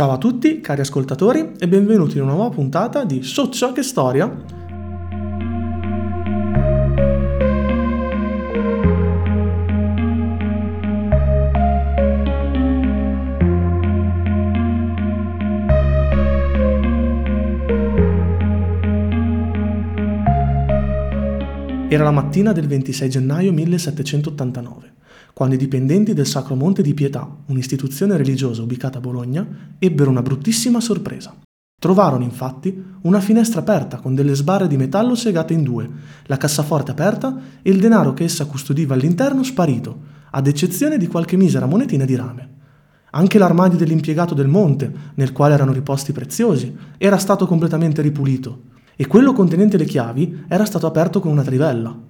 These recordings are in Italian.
Ciao a tutti, cari ascoltatori, e benvenuti in una nuova puntata di Soccia che storia. Era la mattina del 26 gennaio 1789 quando i dipendenti del Sacro Monte di Pietà, un'istituzione religiosa ubicata a Bologna, ebbero una bruttissima sorpresa. Trovarono infatti una finestra aperta con delle sbarre di metallo segate in due, la cassaforte aperta e il denaro che essa custodiva all'interno sparito, ad eccezione di qualche misera monetina di rame. Anche l'armadio dell'impiegato del monte, nel quale erano riposti preziosi, era stato completamente ripulito, e quello contenente le chiavi era stato aperto con una trivella.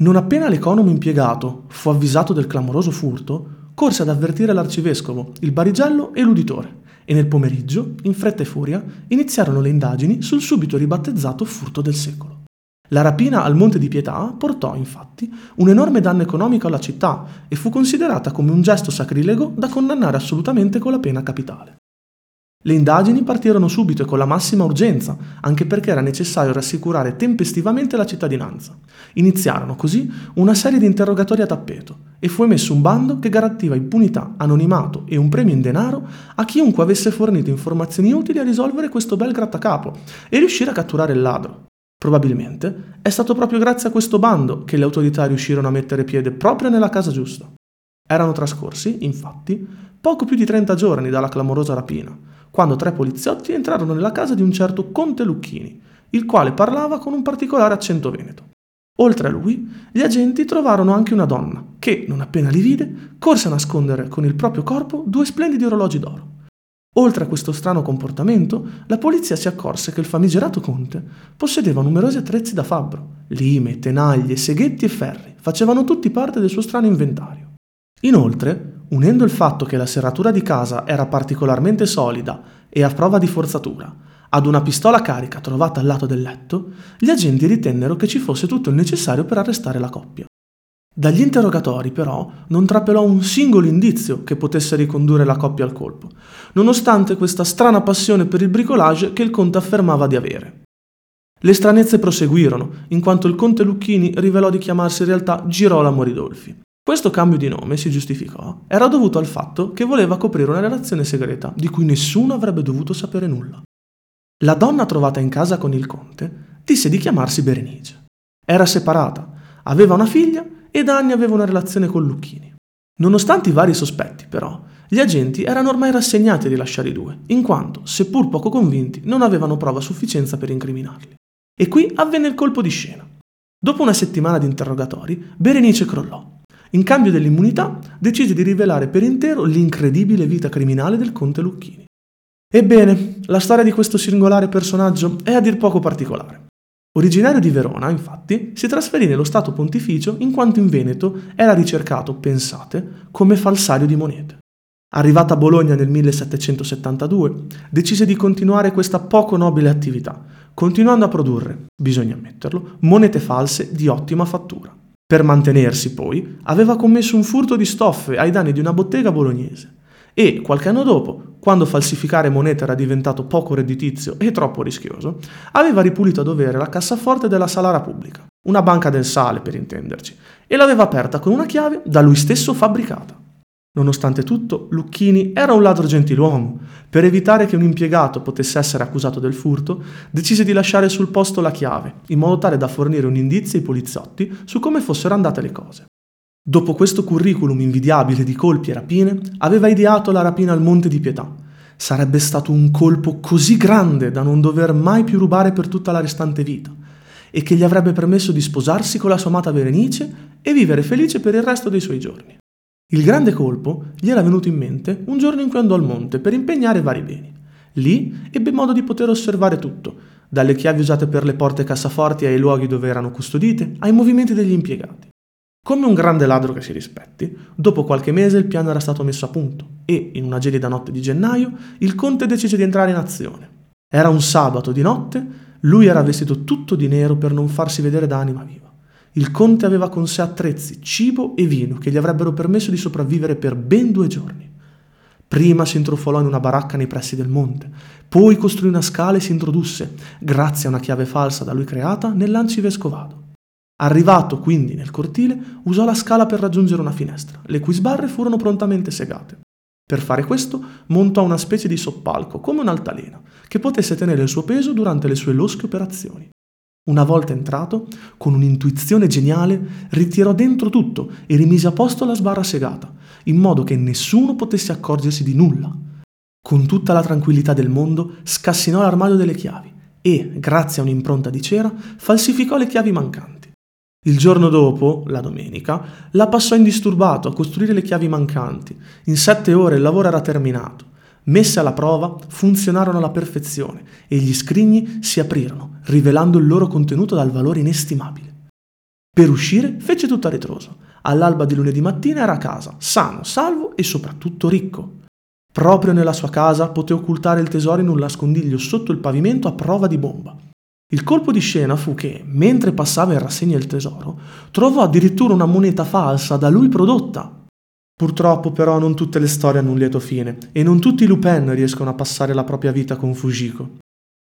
Non appena l'economo impiegato fu avvisato del clamoroso furto, corse ad avvertire l'arcivescovo, il barigello e l'uditore, e nel pomeriggio, in fretta e furia, iniziarono le indagini sul subito ribattezzato furto del secolo. La rapina al Monte di Pietà portò, infatti, un enorme danno economico alla città e fu considerata come un gesto sacrilego da condannare assolutamente con la pena capitale. Le indagini partirono subito e con la massima urgenza, anche perché era necessario rassicurare tempestivamente la cittadinanza. Iniziarono così una serie di interrogatori a tappeto e fu emesso un bando che garantiva impunità, anonimato e un premio in denaro a chiunque avesse fornito informazioni utili a risolvere questo bel grattacapo e riuscire a catturare il ladro. Probabilmente è stato proprio grazie a questo bando che le autorità riuscirono a mettere piede proprio nella casa giusta. Erano trascorsi, infatti, poco più di 30 giorni dalla clamorosa rapina quando tre poliziotti entrarono nella casa di un certo Conte Lucchini, il quale parlava con un particolare accento veneto. Oltre a lui, gli agenti trovarono anche una donna, che, non appena li vide, corse a nascondere con il proprio corpo due splendidi orologi d'oro. Oltre a questo strano comportamento, la polizia si accorse che il famigerato conte possedeva numerosi attrezzi da fabbro, lime, tenaglie, seghetti e ferri, facevano tutti parte del suo strano inventario. Inoltre, Unendo il fatto che la serratura di casa era particolarmente solida e a prova di forzatura ad una pistola carica trovata al lato del letto, gli agenti ritennero che ci fosse tutto il necessario per arrestare la coppia. Dagli interrogatori, però, non trapelò un singolo indizio che potesse ricondurre la coppia al colpo, nonostante questa strana passione per il bricolage che il conte affermava di avere. Le stranezze proseguirono, in quanto il conte Lucchini rivelò di chiamarsi in realtà Girolamo Ridolfi. Questo cambio di nome, si giustificò, era dovuto al fatto che voleva coprire una relazione segreta di cui nessuno avrebbe dovuto sapere nulla. La donna trovata in casa con il conte disse di chiamarsi Berenice. Era separata, aveva una figlia e da anni aveva una relazione con Lucchini. Nonostante i vari sospetti, però, gli agenti erano ormai rassegnati a rilasciare i due, in quanto, seppur poco convinti, non avevano prova a sufficienza per incriminarli. E qui avvenne il colpo di scena. Dopo una settimana di interrogatori, Berenice crollò in cambio dell'immunità, decise di rivelare per intero l'incredibile vita criminale del conte Lucchini. Ebbene, la storia di questo singolare personaggio è a dir poco particolare. Originario di Verona, infatti, si trasferì nello Stato pontificio in quanto in Veneto era ricercato, pensate, come falsario di monete. Arrivata a Bologna nel 1772, decise di continuare questa poco nobile attività, continuando a produrre, bisogna ammetterlo, monete false di ottima fattura. Per mantenersi, poi, aveva commesso un furto di stoffe ai danni di una bottega bolognese e, qualche anno dopo, quando falsificare monete era diventato poco redditizio e troppo rischioso, aveva ripulito a dovere la cassaforte della Salara Pubblica, una banca del sale per intenderci, e l'aveva aperta con una chiave da lui stesso fabbricata. Nonostante tutto, Lucchini era un ladro gentiluomo. Per evitare che un impiegato potesse essere accusato del furto, decise di lasciare sul posto la chiave, in modo tale da fornire un indizio ai poliziotti su come fossero andate le cose. Dopo questo curriculum invidiabile di colpi e rapine, aveva ideato la rapina al Monte di Pietà. Sarebbe stato un colpo così grande da non dover mai più rubare per tutta la restante vita, e che gli avrebbe permesso di sposarsi con la sua amata Berenice e vivere felice per il resto dei suoi giorni. Il grande colpo gli era venuto in mente un giorno in cui andò al monte per impegnare vari beni. Lì ebbe modo di poter osservare tutto, dalle chiavi usate per le porte cassaforti ai luoghi dove erano custodite, ai movimenti degli impiegati. Come un grande ladro che si rispetti, dopo qualche mese il piano era stato messo a punto e, in una gelida notte di gennaio, il conte decise di entrare in azione. Era un sabato di notte, lui era vestito tutto di nero per non farsi vedere da anima viva. Il conte aveva con sé attrezzi, cibo e vino che gli avrebbero permesso di sopravvivere per ben due giorni. Prima si intrufolò in una baracca nei pressi del monte, poi costruì una scala e si introdusse, grazie a una chiave falsa da lui creata, nell'ancivescovado. Arrivato quindi nel cortile, usò la scala per raggiungere una finestra, le cui sbarre furono prontamente segate. Per fare questo montò una specie di soppalco, come un'altalena, che potesse tenere il suo peso durante le sue losche operazioni. Una volta entrato, con un'intuizione geniale, ritirò dentro tutto e rimise a posto la sbarra segata, in modo che nessuno potesse accorgersi di nulla. Con tutta la tranquillità del mondo, scassinò l'armadio delle chiavi e, grazie a un'impronta di cera, falsificò le chiavi mancanti. Il giorno dopo, la domenica, la passò indisturbato a costruire le chiavi mancanti. In sette ore il lavoro era terminato. Messe alla prova, funzionarono alla perfezione e gli scrigni si aprirono, rivelando il loro contenuto dal valore inestimabile. Per uscire fece tutto a ritroso. All'alba di lunedì mattina era a casa, sano, salvo e soprattutto ricco. Proprio nella sua casa poté occultare il tesoro in un nascondiglio sotto il pavimento a prova di bomba. Il colpo di scena fu che, mentre passava in rassegna il tesoro, trovò addirittura una moneta falsa da lui prodotta. Purtroppo però non tutte le storie hanno un lieto fine e non tutti i Lupin riescono a passare la propria vita con Fujiko.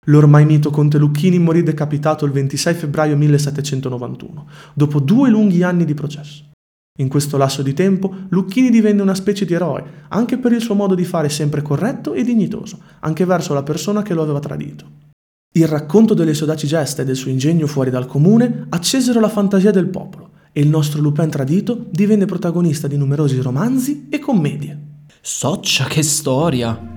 L'ormai mito conte Lucchini morì decapitato il 26 febbraio 1791, dopo due lunghi anni di processo. In questo lasso di tempo Lucchini divenne una specie di eroe, anche per il suo modo di fare sempre corretto e dignitoso, anche verso la persona che lo aveva tradito. Il racconto delle sue audaci gesta e del suo ingegno fuori dal comune accesero la fantasia del popolo e il nostro Lupin tradito divenne protagonista di numerosi romanzi e commedie. Soccia che storia!